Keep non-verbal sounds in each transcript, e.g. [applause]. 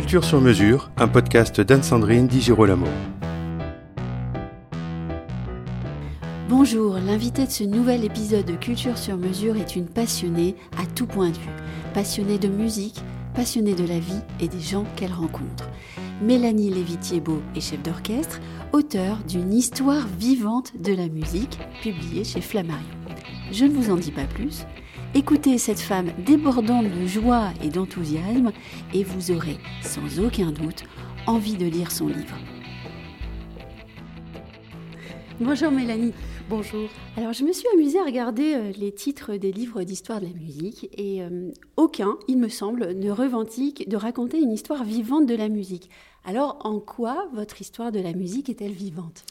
Culture sur mesure, un podcast d'Anne-Sandrine Di Girolamo. Bonjour, l'invité de ce nouvel épisode de Culture sur mesure est une passionnée à tout point de vue. Passionnée de musique, passionnée de la vie et des gens qu'elle rencontre. Mélanie Lévy-Thiebaud est chef d'orchestre, auteure d'une histoire vivante de la musique, publiée chez Flammarion. Je ne vous en dis pas plus. Écoutez cette femme débordante de joie et d'enthousiasme et vous aurez, sans aucun doute, envie de lire son livre. Bonjour Mélanie. Bonjour. Alors je me suis amusée à regarder euh, les titres des livres d'histoire de la musique et euh, aucun, il me semble, ne revendique de raconter une histoire vivante de la musique. Alors en quoi votre histoire de la musique est-elle vivante?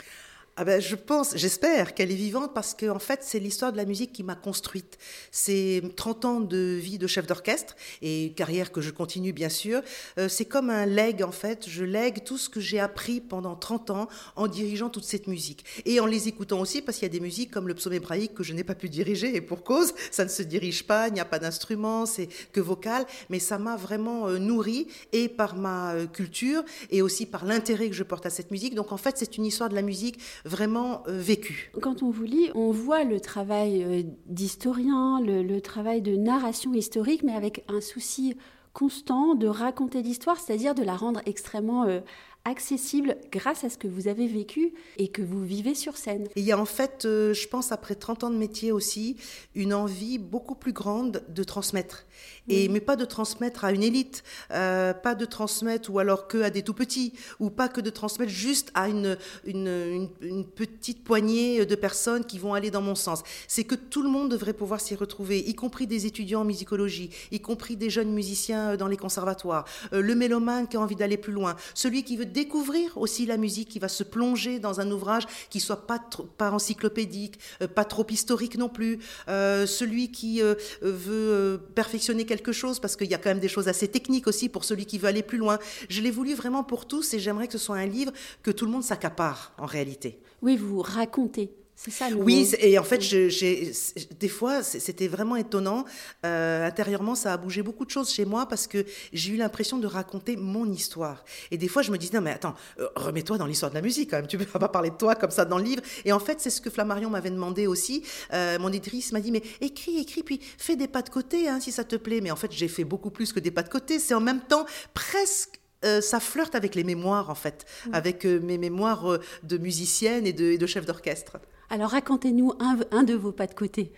Ah ben, je pense, j'espère qu'elle est vivante parce que en fait, c'est l'histoire de la musique qui m'a construite. C'est 30 ans de vie de chef d'orchestre et carrière que je continue bien sûr. Euh, c'est comme un leg en fait. Je lègue tout ce que j'ai appris pendant 30 ans en dirigeant toute cette musique et en les écoutant aussi parce qu'il y a des musiques comme le psaume hébraïque que je n'ai pas pu diriger et pour cause, ça ne se dirige pas, il n'y a pas d'instrument, c'est que vocal, mais ça m'a vraiment euh, nourri et par ma euh, culture et aussi par l'intérêt que je porte à cette musique. Donc en fait, c'est une histoire de la musique vraiment euh, vécu. Quand on vous lit, on voit le travail euh, d'historien, le, travail de narration historique, mais avec un souci constant de raconter l'histoire, c'est-à-dire de la rendre extrêmement euh, accessible grâce à ce que vous avez vécu et que vous vivez sur scène. il y a en fait, euh, je pense, après 30 ans de métier aussi, une envie beaucoup plus grande de transmettre. Et, Mais pas de transmettre à une élite, euh, pas de transmettre ou alors que à des tout petits, ou pas que de transmettre juste à une, une, une, petite poignée de personnes qui vont aller dans mon sens. C'est que tout le monde devrait pouvoir s'y retrouver, y compris des étudiants en musicologie, y compris des jeunes musiciens dans les conservatoires, euh, le mélomane qui a envie d'aller plus loin, celui qui veut découvrir aussi la musique, qui va se plonger dans un ouvrage qui soit pas, pas encyclopédique, euh, pas trop historique non plus, euh, celui qui euh, veut perfectionner quelque chose, parce qu'il y a quand même des choses assez techniques aussi pour celui qui veut aller plus loin. Je l'ai voulu vraiment pour tous et j'aimerais que ce soit un livre que tout le monde s'accapare en réalité. Oui, vous racontez c'est ça le Oui, et en fait, j'ai, des fois, c'était vraiment étonnant. Euh, intérieurement, ça a bougé beaucoup de choses chez moi parce que j'ai eu l'impression de raconter mon histoire. Et des fois, je me disais, non, mais attends, euh, remets-toi dans l'histoire de la musique quand même. Tu ne peux pas parler de toi comme ça dans le livre. Et en fait, c'est ce que Flammarion m'avait demandé aussi. Euh, mon éditrice m'a dit, mais écris, écris, puis fais des pas de côté hein, si ça te plaît. Mais en fait, j'ai fait beaucoup plus que des pas de côté. C'est en même temps presque ça flirte avec les mémoires, en fait, mmh. avec mes mémoires de musicienne et de, et de chef d'orchestre. Alors racontez-nous un, de vos pas de côté.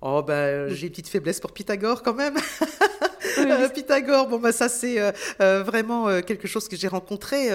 Oh ben j'ai une petite faiblesse pour Pythagore quand même. [laughs] Euh, Pythagore, bon bah ça c'est euh, euh, vraiment quelque chose que j'ai rencontré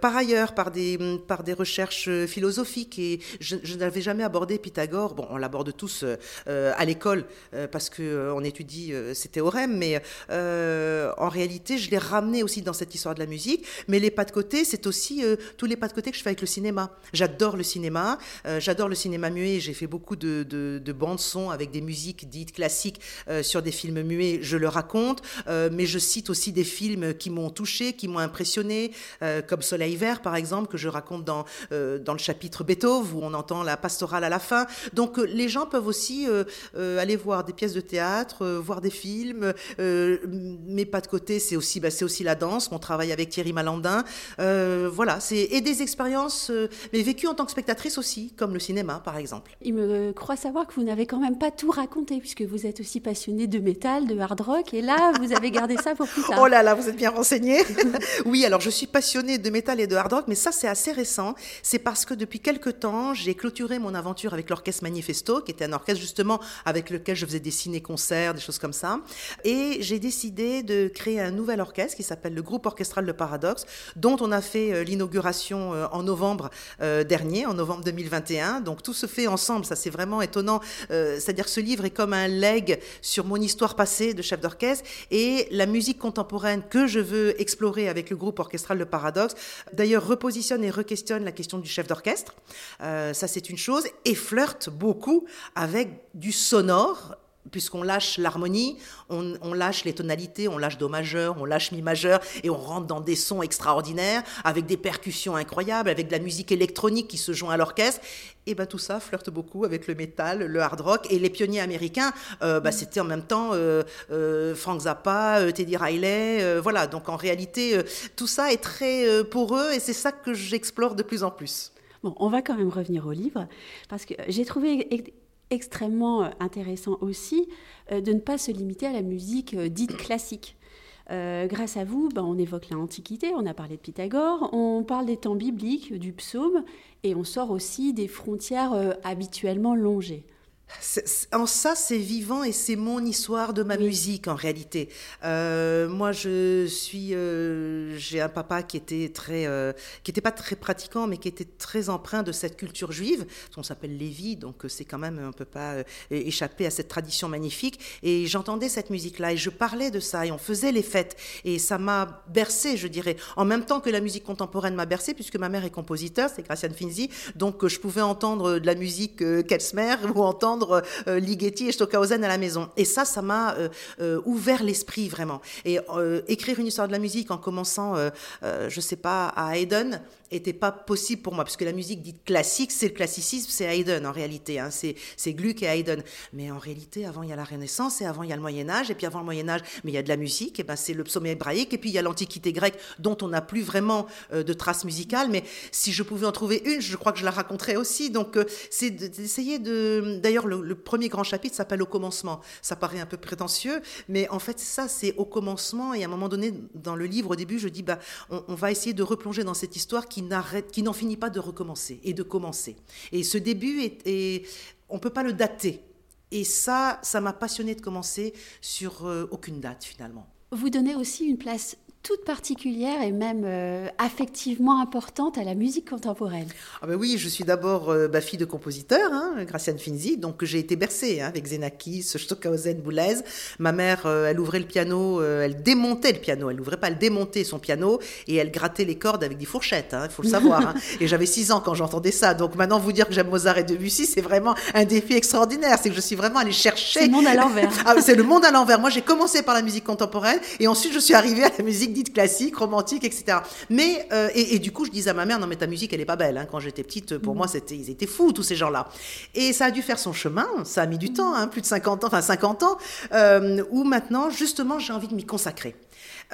par ailleurs par des mm, par des recherches philosophiques et je, n'avais jamais abordé Pythagore. Bon, on l'aborde tous à l'école parce que on étudie ces théorèmes, mais en réalité je l'ai ramené aussi dans cette histoire de la musique. Mais les pas de côté, c'est aussi tous les pas de côté que je fais avec le cinéma. J'adore le cinéma, j'adore le cinéma muet. J'ai fait beaucoup de, de, de bandes son avec des musiques dites classiques sur des films muets. Je le raconte. Euh, mais je cite aussi des films qui m'ont touché, qui m'ont impressionné, euh, comme Soleil vert par exemple, que je raconte dans, euh, dans le chapitre Beethoven, où on entend la pastorale à la fin. Donc les gens peuvent aussi aller voir des pièces de théâtre, voir des films, mais pas de côté, c'est aussi, bah, aussi la danse, mon travail avec Thierry Malandin. voilà, et des expériences, mais vécues en tant que spectatrice aussi, comme le cinéma par exemple. Il me croit savoir que vous n'avez quand même pas tout raconté, puisque vous êtes aussi passionné de métal, de hard rock, et là, vous avez gardé ça pour plus tard. Oh là là, vous êtes bien renseigné. [laughs] oui, alors je suis passionnée de métal et de hard rock, mais ça c'est assez récent. C'est parce que depuis quelques temps, j'ai clôturé mon aventure avec l'orchestre Manifesto, qui était un orchestre justement avec lequel je faisais des ciné-concerts, des choses comme ça. Et j'ai décidé de créer un nouvel orchestre qui s'appelle le groupe orchestral Le Paradoxe, dont on a fait euh, l'inauguration euh, en novembre euh, dernier, en novembre 2021. Donc tout se fait ensemble, ça c'est vraiment étonnant. C'est-à-dire que ce livre est comme un leg sur mon histoire passée de chef d'orchestre et la musique contemporaine que je veux explorer avec le groupe orchestral Le Paradoxe, d'ailleurs, repositionne et requestionne la question du chef d'orchestre. Euh, ça, c'est une chose. Et flirte beaucoup avec du sonore puisqu'on lâche l'harmonie, on, lâche les tonalités, on lâche do majeur, on lâche mi majeur, et on rentre dans des sons extraordinaires, avec des percussions incroyables, avec de la musique électronique qui se joint à l'orchestre. Et ben tout ça flirte beaucoup avec le métal, le hard rock, et les pionniers américains, euh, bah, c'était en même temps euh, euh, Frank Zappa, Teddy Riley, voilà. Donc en réalité, tout ça est très pour eux, et c'est ça que j'explore de plus en plus. Bon, on va quand même revenir au livre, parce que j'ai trouvé extrêmement euh, intéressant aussi euh, de ne pas se limiter à la musique euh, dite classique. grâce à vous, ben, on évoque l'Antiquité, on a parlé de Pythagore, on parle des temps bibliques, du psaume, et on sort aussi des frontières habituellement longées. En ça, c'est vivant et c'est mon histoire de ma musique en réalité. Euh, moi, je suis, euh, j'ai un papa qui était très, euh, qui était pas très pratiquant, mais qui était très empreint de cette culture juive. On s'appelle Lévi, donc c'est quand même, on peut pas échapper à cette tradition magnifique. Et j'entendais cette musique-là et je parlais de ça et on faisait les fêtes et ça m'a bercé, je dirais, en même temps que la musique contemporaine m'a bercé, puisque ma mère est compositeur, c'est Graciane Finzi, donc je pouvais entendre de la musique Kelsmer ou entendre euh, Ligeti et Stockhausen à la maison. Et ça, ça m'a euh, euh, ouvert l'esprit vraiment. Et écrire une histoire de la musique en commençant, je sais pas, à Haydn, était pas possible pour moi, parce que la musique dite classique, c'est le classicisme, c'est Haydn en réalité, hein, c'est Gluck et Haydn. Mais en réalité, avant il y a la Renaissance, et avant il y a le Moyen Âge, et puis avant le Moyen Âge, mais il y a de la musique, et ben c'est le psaume hébraïque, et puis il y a l'Antiquité grecque, dont on n'a plus vraiment de traces musicales, mais si je pouvais en trouver une, je crois que je la raconterais aussi. Donc c'est d'essayer de... D'ailleurs, le, premier grand chapitre s'appelle Au commencement. Ça paraît un peu prétentieux, mais en fait, ça, c'est au commencement. Et à un moment donné, dans le livre, au début, je dis, bah, on, va essayer de replonger dans cette histoire qui n'arrête, qui n'en finit pas de recommencer et de commencer. Et ce début, est, on ne peut pas le dater. Et ça, ça m'a passionné de commencer sur euh, aucune date finalement. Vous donnez aussi une place toute particulière et même euh, affectivement importante à la musique contemporaine. Ah ben oui, je suis d'abord euh, bah, fille de compositeur, hein, Graciane Finzi, donc j'ai été bercée hein, avec Zenakis, Stockhausen, Boulez. Ma mère, euh, elle ouvrait le piano, elle démontait le piano, elle n'ouvrait pas, elle démontait son piano et elle grattait les cordes avec des fourchettes, il hein, faut le savoir. Hein. [laughs] et j'avais 6 ans quand j'entendais ça, donc maintenant vous dire que j'aime Mozart et Debussy, c'est vraiment un défi extraordinaire, c'est que je suis vraiment allée chercher... C'est le monde à l'envers. [laughs] ah, c'est le monde à l'envers. Moi j'ai commencé par la musique contemporaine et ensuite je suis arrivée à la musique dite classique, romantique, etc. Mais euh, et, du coup, je disais à ma mère, non mais ta musique, elle est pas belle. Hein. Quand j'étais petite, pour mm. moi, c'était, ils étaient fous tous ces gens-là. Et ça a dû faire son chemin. Ça a mis du temps, hein, plus de 50 ans, enfin 50 ans, euh, où maintenant, justement, j'ai envie de m'y consacrer.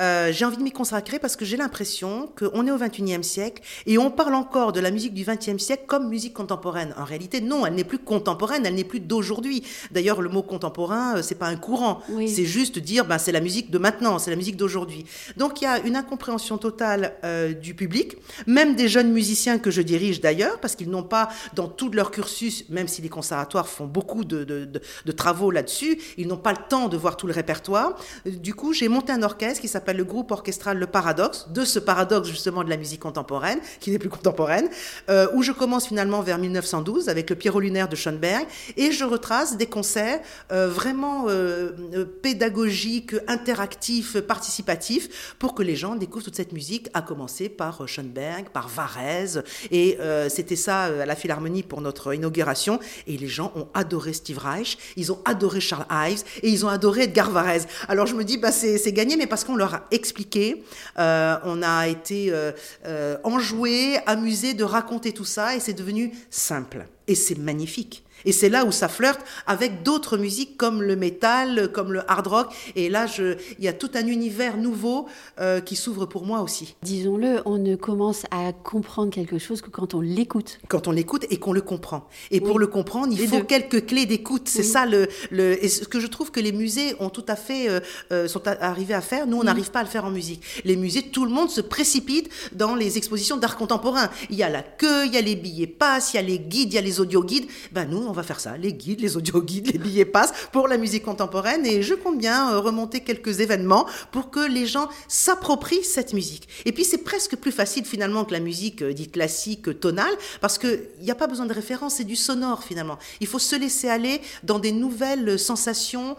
Euh, j'ai envie de m'y consacrer parce que j'ai l'impression qu'on est au 21e siècle et on parle encore de la musique du 20e siècle comme musique contemporaine. En réalité, non, elle n'est plus contemporaine, elle n'est plus d'aujourd'hui. D'ailleurs, le mot contemporain, euh, c'est pas un courant. C'est juste dire, ben, c'est la musique de maintenant, c'est la musique d'aujourd'hui. Donc, il y a une incompréhension totale euh, du public, même des jeunes musiciens que je dirige d'ailleurs, parce qu'ils n'ont pas, dans tout leur cursus, même si les conservatoires font beaucoup de, de, de travaux là-dessus, ils n'ont pas le temps de voir tout le répertoire. Du coup, j'ai monté un orchestre qui s'appelle s'appelle le groupe orchestral Le Paradoxe, de ce paradoxe justement de la musique contemporaine, qui n'est plus contemporaine, euh, où je commence finalement vers 1912 avec le Pierrot lunaire de Schoenberg, et je retrace des concerts euh, vraiment euh, pédagogiques, interactifs, participatifs, pour que les gens découvrent toute cette musique, à commencer par Schoenberg, par Varese, et c'était ça à la Philharmonie pour notre inauguration, et les gens ont adoré Steve Reich, ils ont adoré Charles Ives, et ils ont adoré Edgar Varese. Alors je me dis, bah, c'est gagné, mais parce qu'on leur expliqué, euh, on a été euh, euh, enjoué, amusé de raconter tout ça et c'est devenu simple. Et c'est magnifique. Et c'est là où ça flirte avec d'autres musiques comme le métal, comme le hard rock. Et là, je, il y a tout un univers nouveau euh, qui s'ouvre pour moi aussi. Disons-le, on ne commence à comprendre quelque chose que quand on l'écoute. Quand on l'écoute et qu'on le comprend. Et pour le comprendre, il faut quelques clés d'écoute. C'est ça le, le, et ce que je trouve que les musées ont tout à fait euh, euh, sont arrivés à faire. Nous, on n'arrive pas à le faire en musique. Les musées, tout le monde se précipite dans les expositions d'art contemporain. Il y a la queue, il y a les billets passes, il y a les guides, il y a les audio guides. Ben nous, on va faire ça, les guides, les audio guides, les billets passent pour la musique contemporaine et je compte bien euh, remonter quelques événements pour que les gens s'approprient cette musique. Et puis c'est presque plus facile finalement que la musique euh, dite classique, euh, tonale, parce qu'il n'y a pas besoin de référence, c'est du sonore finalement. Il faut se laisser aller dans des nouvelles sensations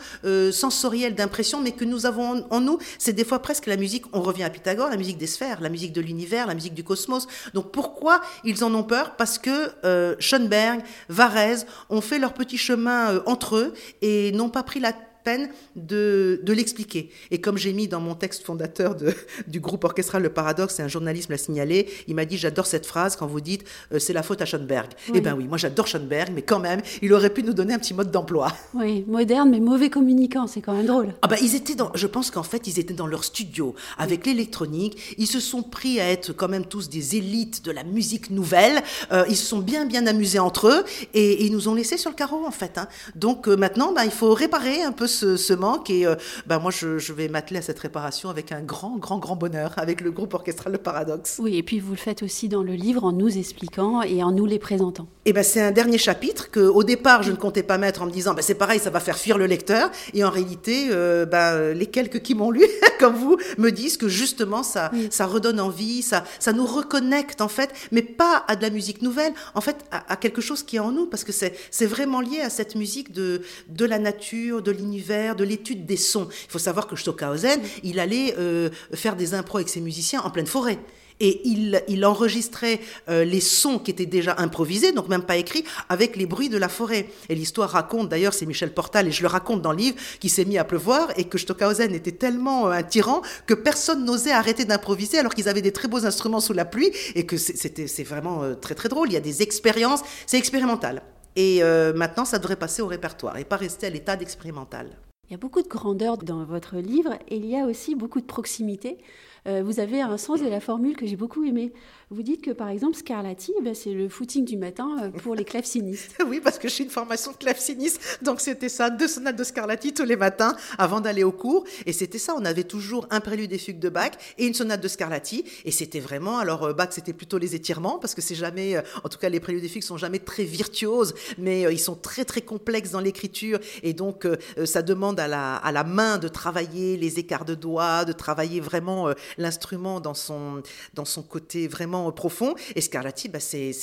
sensorielles d'impression, mais que nous avons en, nous. C'est des fois presque la musique, on revient à Pythagore, la musique des sphères, la musique de l'univers, la musique du cosmos. Donc pourquoi ils en ont peur? Parce que Schoenberg, Varese ont fait leur petit chemin entre eux et n'ont pas pris la peine de, de l'expliquer. Et comme j'ai mis dans mon texte fondateur de, [laughs] du groupe orchestral Le Paradoxe, et un journaliste l'a signalé, il m'a dit J'adore cette phrase quand vous dites euh, c'est la faute à Schoenberg. Eh bien oui, moi j'adore Schoenberg, mais quand même, il aurait pu nous donner un petit mode d'emploi. [laughs] Oui, moderne, mais mauvais communicant, c'est quand même drôle. Ah bah, ils étaient dans, je pense qu'en fait, ils étaient dans leur studio avec l'électronique. Ils se sont pris à être quand même tous des élites de la musique nouvelle. Euh, ils se sont bien, bien amusés entre eux et, ils nous ont laissés sur le carreau en fait. Hein. Donc euh, maintenant, bah, il faut réparer un peu ce, manque. Et ben moi, je, vais m'atteler à cette réparation avec un grand, grand, grand bonheur, avec le groupe orchestral Le Paradoxe. Oui, et puis vous le faites aussi dans le livre en nous expliquant et en nous les présentant. Et ben c'est un dernier chapitre que, au départ, je ne comptais pas mettre en me disant, ben, c'est pareil, ça va faire fuir le lecteur. Et en réalité, euh, ben, les quelques qui m'ont lu, [laughs] comme vous, me disent que justement, ça, ça redonne envie, ça, ça nous reconnecte en fait, mais pas à de la musique nouvelle, en fait, à, à quelque chose qui est en nous, parce que c'est, c'est vraiment lié à cette musique de, de la nature, de l'univers, de l'étude des sons. Il faut savoir que Stockhausen, il allait euh, faire des impros avec ses musiciens en pleine forêt. Et il, enregistrait euh, les sons qui étaient déjà improvisés, donc même pas écrits, avec les bruits de la forêt. Et l'histoire raconte, d'ailleurs, c'est Michel Portal, et je le raconte dans le livre, qui s'est mis à pleuvoir et que Stockhausen était tellement euh, un tyran que personne n'osait arrêter d'improviser alors qu'ils avaient des très beaux instruments sous la pluie et que c'est vraiment très très drôle. Il y a des expériences, c'est expérimental. Et maintenant, ça devrait passer au répertoire et pas rester à l'état d'expérimental. Il y a beaucoup de grandeur dans votre livre et il y a aussi beaucoup de proximité. Euh, vous avez un sens de la formule que j'ai beaucoup aimé. Vous dites que par exemple Scarlatti, eh ben, c'est le footing du matin euh, pour les clavecinistes. [laughs] oui, parce que je suis une formation de claveciniste, donc c'était ça, deux sonates de Scarlatti tous les matins avant d'aller au cours. Et c'était ça, on avait toujours un prélude des fugues de Bach et une sonate de Scarlatti. Et c'était vraiment, alors euh, Bach c'était plutôt les étirements, parce que c'est jamais, en tout cas les préludes des fugues sont jamais très virtuoses, mais ils sont très très complexes dans l'écriture. Et donc ça demande à la main de travailler les écarts de doigts, de travailler vraiment l'instrument dans son, dans son côté vraiment profond. Et Scarlatti, bah, c'est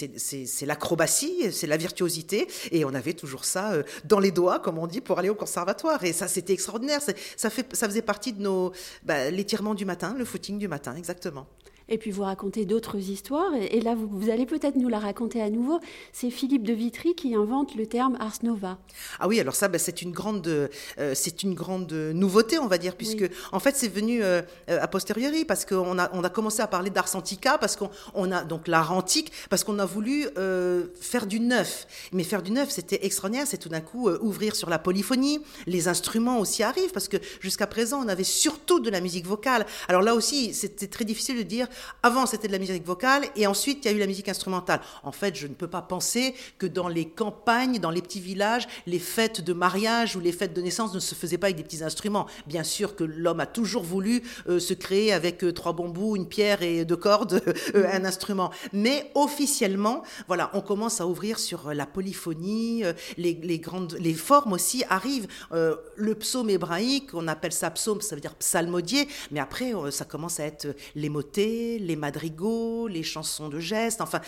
l'acrobatie, c'est la virtuosité. Et on avait toujours ça euh, dans les doigts, comme on dit, pour aller au conservatoire. Et ça, c'était extraordinaire. Ça, fait, ça faisait partie de nos bah, l'étirement du matin, le footing du matin, exactement et puis vous racontez d'autres histoires. Et, là, vous, allez peut-être nous la raconter à nouveau. C'est Philippe de Vitry qui invente le terme Ars Nova. Ah oui, alors ça, ben, c'est une grande, euh, c'est une grande nouveauté, on va dire, puisque en fait, c'est venu euh, a posteriori, parce qu'on a, on a commencé à parler d'Ars Antica, parce qu'on a donc l'art antique, parce qu'on a voulu euh, faire du neuf. Mais faire du neuf, c'était extraordinaire. C'est tout d'un coup ouvrir sur la polyphonie. Les instruments aussi arrivent, parce que jusqu'à présent, on avait surtout de la musique vocale. Alors là aussi, c'était très difficile de dire avant, c'était de la musique vocale et ensuite, il y a eu la musique instrumentale. En fait, je ne peux pas penser que dans les campagnes, dans les petits villages, les fêtes de mariage ou les fêtes de naissance ne se faisaient pas avec des petits instruments. Bien sûr que l'homme a toujours voulu euh, se créer avec euh, trois bambous, une pierre et deux cordes, [laughs] euh, un instrument. Mais officiellement, voilà, on commence à ouvrir sur la polyphonie, les, grandes, les formes aussi arrivent. le psaume hébraïque, on appelle ça psaume, ça veut dire psalmodier, mais après, ça commence à être les motets, les madrigaux, les chansons de gestes. Enfin,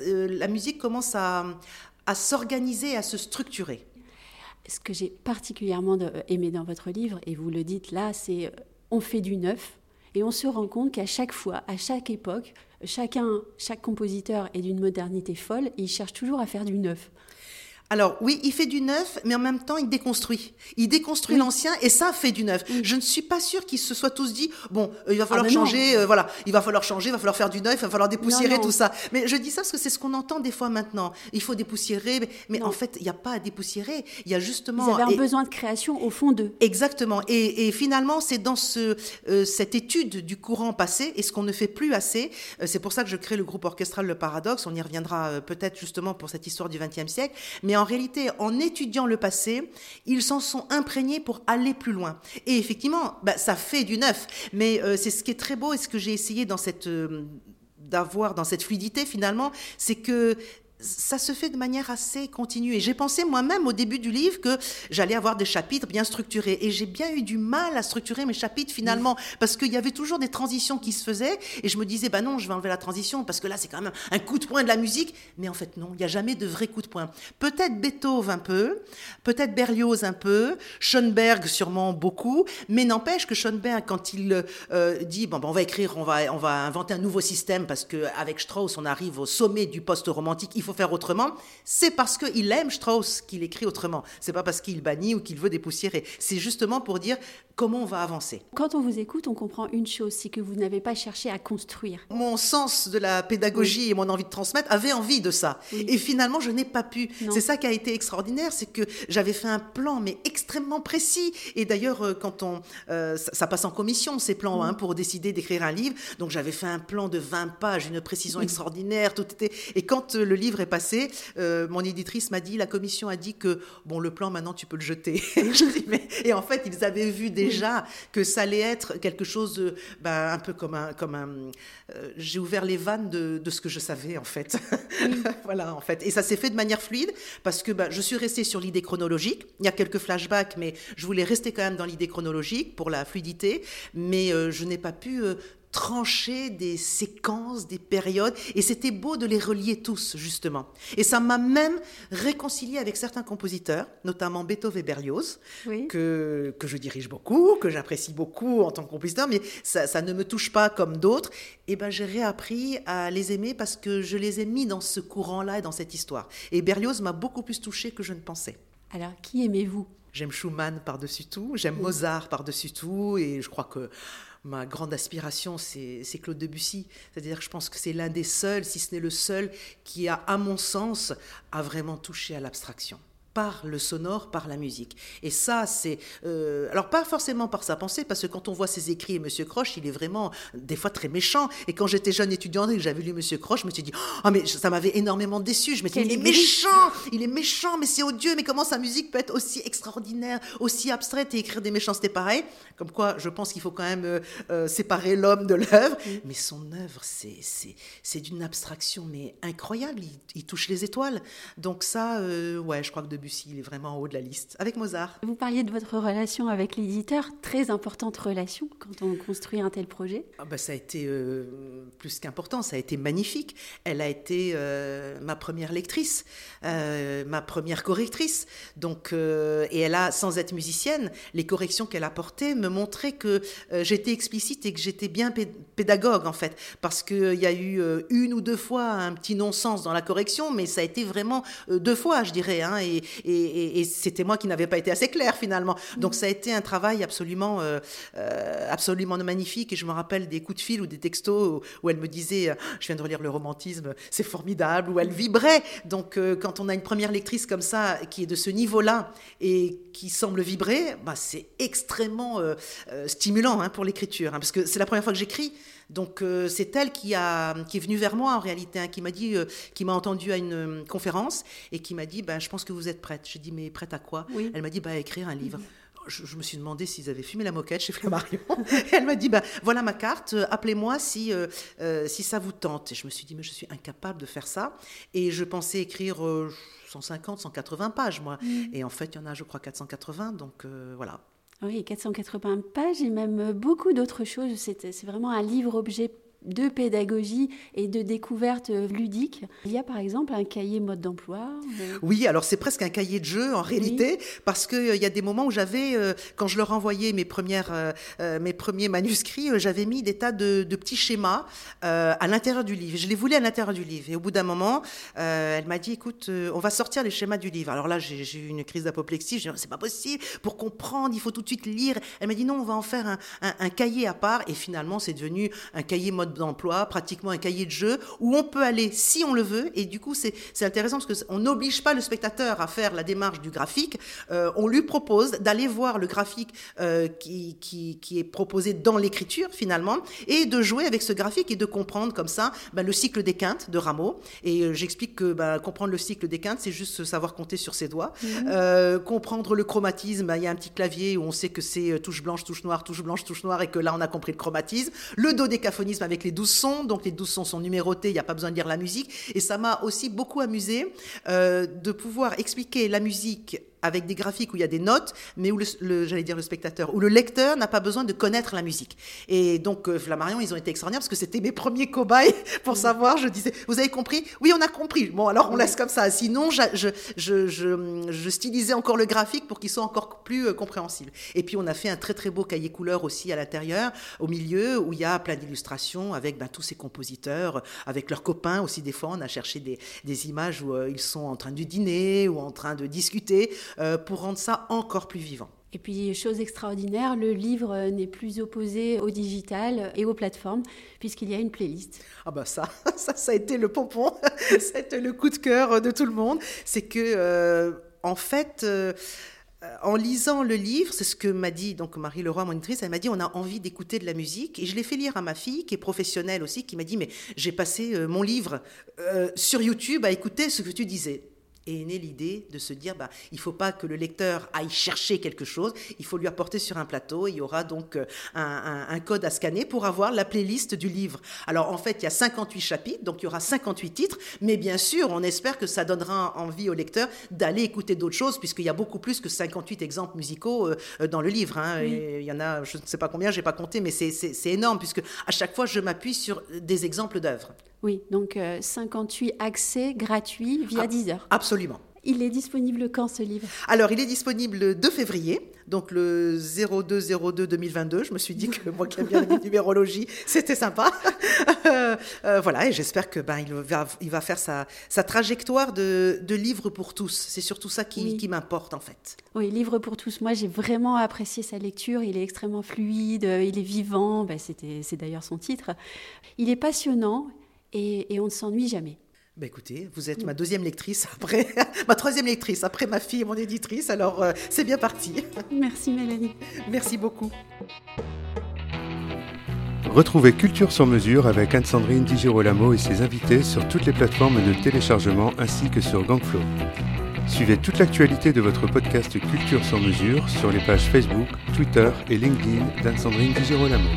euh, la musique commence à, s'organiser, à se structurer. Ce que j'ai particulièrement aimé dans votre livre, et vous le dites là, c'est euh, on fait du neuf et on se rend compte qu'à chaque fois, à chaque époque, chacun, chaque compositeur est d'une modernité folle et il cherche toujours à faire du neuf. Alors oui, il fait du neuf, mais en même temps, il déconstruit. Il déconstruit l'ancien et ça fait du neuf. Je ne suis pas sûre qu'ils se soient tous dit, bon, euh, il va falloir ah, changer, euh, voilà, il va falloir changer, il va falloir faire du neuf, il va falloir dépoussiérer tout ça. Mais je dis ça parce que c'est ce qu'on entend des fois maintenant. Il faut dépoussiérer, mais, en fait, il n'y a pas à dépoussiérer. Il y a justement... Ils avaient un besoin de création au fond d'eux. Exactement. Et, finalement, c'est dans ce, euh, cette étude du courant passé et ce qu'on ne fait plus assez. c'est pour ça que je crée le groupe orchestral Le Paradoxe. On y reviendra peut-être justement pour cette histoire du XXe siècle. Mais en réalité, en étudiant le passé, ils s'en sont imprégnés pour aller plus loin. Et effectivement, bah, ça fait du neuf. Mais euh, c'est ce qui est très beau et ce que j'ai essayé euh, d'avoir dans cette fluidité finalement, c'est que ça se fait de manière assez continue. Et j'ai pensé moi-même au début du livre que j'allais avoir des chapitres bien structurés. Et j'ai bien eu du mal à structurer mes chapitres finalement, parce qu'il y avait toujours des transitions qui se faisaient. Et je me disais, bah non, je vais enlever la transition, parce que là, c'est quand même un coup de poing de la musique. Mais en fait, non, il n'y a jamais de vrai coup de poing. Peut-être Beethoven un peu, peut-être Berlioz un peu, Schoenberg sûrement beaucoup. Mais n'empêche que Schoenberg, quand il euh, dit, bon, ben, on va écrire, on va, on va inventer un nouveau système, parce qu'avec Strauss, on arrive au sommet du post-romantique, il faut faut faire autrement, c'est parce qu'il aime Strauss qu'il écrit autrement. C'est pas parce qu'il bannit ou qu'il veut dépoussiérer. C'est justement pour dire comment on va avancer. Quand on vous écoute, on comprend une chose, c'est que vous n'avez pas cherché à construire. Mon sens de la pédagogie et mon envie de transmettre avait envie de ça. Et finalement, je n'ai pas pu. C'est ça qui a été extraordinaire, c'est que j'avais fait un plan, mais extrêmement précis. Et d'ailleurs, euh, quand on, euh, ça, passe en commission, ces plans, hein, pour décider d'écrire un livre. Donc j'avais fait un plan de 20 pages, une précision extraordinaire, tout était. Et quand euh, le livre est passé, mon éditrice m'a dit, la commission a dit que, bon, le plan, maintenant, tu peux le jeter. [laughs] Et en fait, ils avaient vu déjà que ça allait être quelque chose, ben, un peu comme un... Comme un J'ai ouvert les vannes de, de, ce que je savais, en fait. [laughs] voilà, en fait. Et ça s'est fait de manière fluide, parce que ben, je suis restée sur l'idée chronologique. Il y a quelques flashbacks, mais je voulais rester quand même dans l'idée chronologique pour la fluidité, mais euh, je n'ai pas pu euh, trancher des séquences, des périodes, et c'était beau de les relier tous, justement. Et ça m'a même réconcilié avec certains compositeurs, notamment Beethoven et Berlioz, que, que je dirige beaucoup, que j'apprécie beaucoup en tant que compositeur, mais ça, ça ne me touche pas comme d'autres. Et ben j'ai réappris à les aimer parce que je les ai mis dans ce courant-là et dans cette histoire. Et Berlioz m'a beaucoup plus touché que je ne pensais. Alors, qui aimez-vous? J'aime Schumann par-dessus tout, j'aime Mozart par-dessus tout, et je crois que ma grande aspiration, c'est Claude Debussy. C'est-à-dire que je pense que c'est l'un des seuls, si ce n'est le seul, qui a, à mon sens, a vraiment touché à l'abstraction par le sonore, par la musique. Et ça, c'est... Euh, alors, pas forcément par sa pensée, parce que quand on voit ses écrits, Monsieur Croche, il est vraiment, des fois, très méchant. Et quand j'étais jeune étudiante et que j'avais lu Monsieur Croche, je me suis dit, oh, mais ça m'avait énormément déçu. Je me suis dit, il est méchant, il est méchant, mais c'est odieux, mais comment sa musique peut être aussi extraordinaire, aussi abstraite et écrire des méchancetés pareilles? Comme quoi, je pense qu'il faut quand même euh, euh, séparer l'homme de l'œuvre. Mais son œuvre, c'est d'une abstraction, mais incroyable. Il, touche les étoiles. Donc ça, ouais, je crois que de Debussy, il est vraiment en haut de la liste, avec Mozart. Vous parliez de votre relation avec l'éditeur, très importante relation quand on construit un tel projet. Ah bah, ça a été euh, plus qu'important, ça a été magnifique. Elle a été euh, ma première lectrice, euh, ma première correctrice. Donc, et elle a, sans être musicienne, les corrections qu'elle apportait me montraient que j'étais explicite et que j'étais bien pédagogue en fait, parce qu'il y a eu une ou deux fois un petit non-sens dans la correction, mais ça a été vraiment deux fois, je dirais. Hein, et, et, c'était moi qui n'avais pas été assez clair finalement. Donc ça a été un travail absolument, euh, euh, absolument magnifique. Et je me rappelle des coups de fil ou des textos où, elle me disait, euh, je viens de relire le romantisme, c'est formidable, où elle vibrait. Donc quand on a une première lectrice comme ça qui est de ce niveau-là et qui semble vibrer, bah, c'est extrêmement stimulant hein, pour l'écriture, hein, parce que c'est la première fois que j'écris. Donc euh, c'est elle qui, a, qui est venue vers moi en réalité, hein, qui m'a dit, euh, qui m'a entendu à une euh, conférence et qui m'a dit, ben, je pense que vous êtes prête. J'ai dit, mais prête à quoi? Elle m'a dit, bah, écrire un livre. Je, me suis demandé s'ils avaient fumé la moquette chez Flammarion. [laughs] [laughs] elle m'a dit, bah, voilà ma carte, appelez-moi si, si ça vous tente. Et je me suis dit, mais je suis incapable de faire ça. Et je pensais écrire 150, 180 pages, moi. Mm. Et en fait, il y en a, je crois, 480. Donc voilà. Oui, 480 pages et même beaucoup d'autres choses. C'est vraiment un livre-objet de pédagogie et de découverte ludique. Il y a par exemple un cahier mode d'emploi. Euh, oui, alors c'est presque un cahier de jeu en réalité, parce qu'il euh, y a des moments où j'avais, euh, quand je leur envoyais mes, premières, mes premiers manuscrits, j'avais mis des tas de, petits schémas à l'intérieur du livre. Je les voulais à l'intérieur du livre. Et au bout d'un moment, elle m'a dit, écoute, on va sortir les schémas du livre. Alors là, j'ai eu une crise d'apoplexie. Je dit, c'est pas possible. Pour comprendre, il faut tout de suite lire. Elle m'a dit, non, on va en faire un, un cahier à part. Et finalement, c'est devenu un cahier mode d'emploi, pratiquement un cahier de jeu, où on peut aller si on le veut. Et du coup, c'est intéressant parce qu'on n'oblige pas le spectateur à faire la démarche du graphique. Euh, on lui propose d'aller voir le graphique euh, qui, qui, est proposé dans l'écriture, finalement, et de jouer avec ce graphique et de comprendre comme ça ben, le cycle des quintes de Rameau. Et euh, j'explique que ben, comprendre le cycle des quintes, c'est juste savoir compter sur ses doigts. Mmh. comprendre le chromatisme, ben, il y a un petit clavier où on sait que c'est touche blanche, touche noire, touche blanche, touche noire, et que là, on a compris le chromatisme. Le dodécaphonisme avec les 12 sons, donc les 12 sons sont numérotés, il n'y a pas besoin de lire la musique. Et ça m'a aussi beaucoup amusé euh, de pouvoir expliquer la musique avec des graphiques où il y a des notes, mais où le, j'allais dire le spectateur, où le lecteur n'a pas besoin de connaître la musique. Et donc euh, Flammarion, ils ont été extraordinaires parce que c'était mes premiers cobayes [laughs] pour savoir. Je disais, vous avez compris? Oui, on a compris. Bon, alors on laisse comme ça. Sinon, je, je, je, je stylisais encore le graphique pour qu'il soit encore plus euh, compréhensible. Et puis on a fait un très très beau cahier couleur aussi à l'intérieur, au milieu, où il y a plein d'illustrations avec ben, tous ces compositeurs, avec leurs copains aussi. Des fois, on a cherché des, des images où euh, ils sont en train de dîner ou en train de discuter. Euh, pour rendre ça encore plus vivant. Et puis, chose extraordinaire, le livre n'est plus opposé au digital et aux plateformes, puisqu'il y a une playlist. Ah bah ça, [laughs] ça, ça a été le pompon, [laughs] ça a été le coup de cœur de tout le monde. C'est que, euh, en fait, euh, en lisant le livre, c'est ce que m'a dit donc Marie Leroy, mon éditrice, elle m'a dit on a envie d'écouter de la musique et je l'ai fait lire à ma fille qui est professionnelle aussi, qui m'a dit mais j'ai passé mon livre sur YouTube à écouter ce que tu disais est née l'idée de se dire bah, il ne faut pas que le lecteur aille chercher quelque chose, il faut lui apporter sur un plateau. il y aura donc euh, un, code à scanner pour avoir la playlist du livre. Alors en fait, il y a 58 chapitres, donc il y aura 58 titres, mais bien sûr, on espère que ça donnera envie au lecteur d'aller écouter d'autres choses, puisqu'il y a beaucoup plus que 58 exemples musicaux euh, euh, dans le livre. Hein. Il y en a, je ne sais pas combien, je n'ai pas compté, mais c'est énorme, puisque à chaque fois, je m'appuie sur des exemples d'œuvres. Oui, donc 58 accès gratuits via 10 ah, heures. Absolument. Il est disponible quand ce livre? Alors, il est disponible le 2 février, donc le 02-02-2022. Je me suis dit que moi qui aime bien la [laughs] numérologie, c'était sympa. [laughs] Euh, euh, voilà, et j'espère que ben, il, va, il va faire sa, sa trajectoire de, de, livre pour tous. C'est surtout ça qui, qui m'importe en fait. Oui, livre pour tous. Moi, j'ai vraiment apprécié sa lecture. Il est extrêmement fluide, il est vivant. Ben, c'est d'ailleurs son titre. Il est passionnant et, et on ne s'ennuie jamais. Ben écoutez, vous êtes ma deuxième lectrice après, [laughs] ma troisième lectrice après ma fille et mon éditrice, alors euh, c'est bien parti. [laughs] Merci Mélanie. Merci beaucoup. Retrouvez Culture sur mesure avec Anne-Sandrine Di Girolamo et ses invités sur toutes les plateformes de téléchargement ainsi que sur Gangflow. Suivez toute l'actualité de votre podcast Culture sur mesure sur les pages Facebook, Twitter et LinkedIn d'Anne-Sandrine Di Girolamo.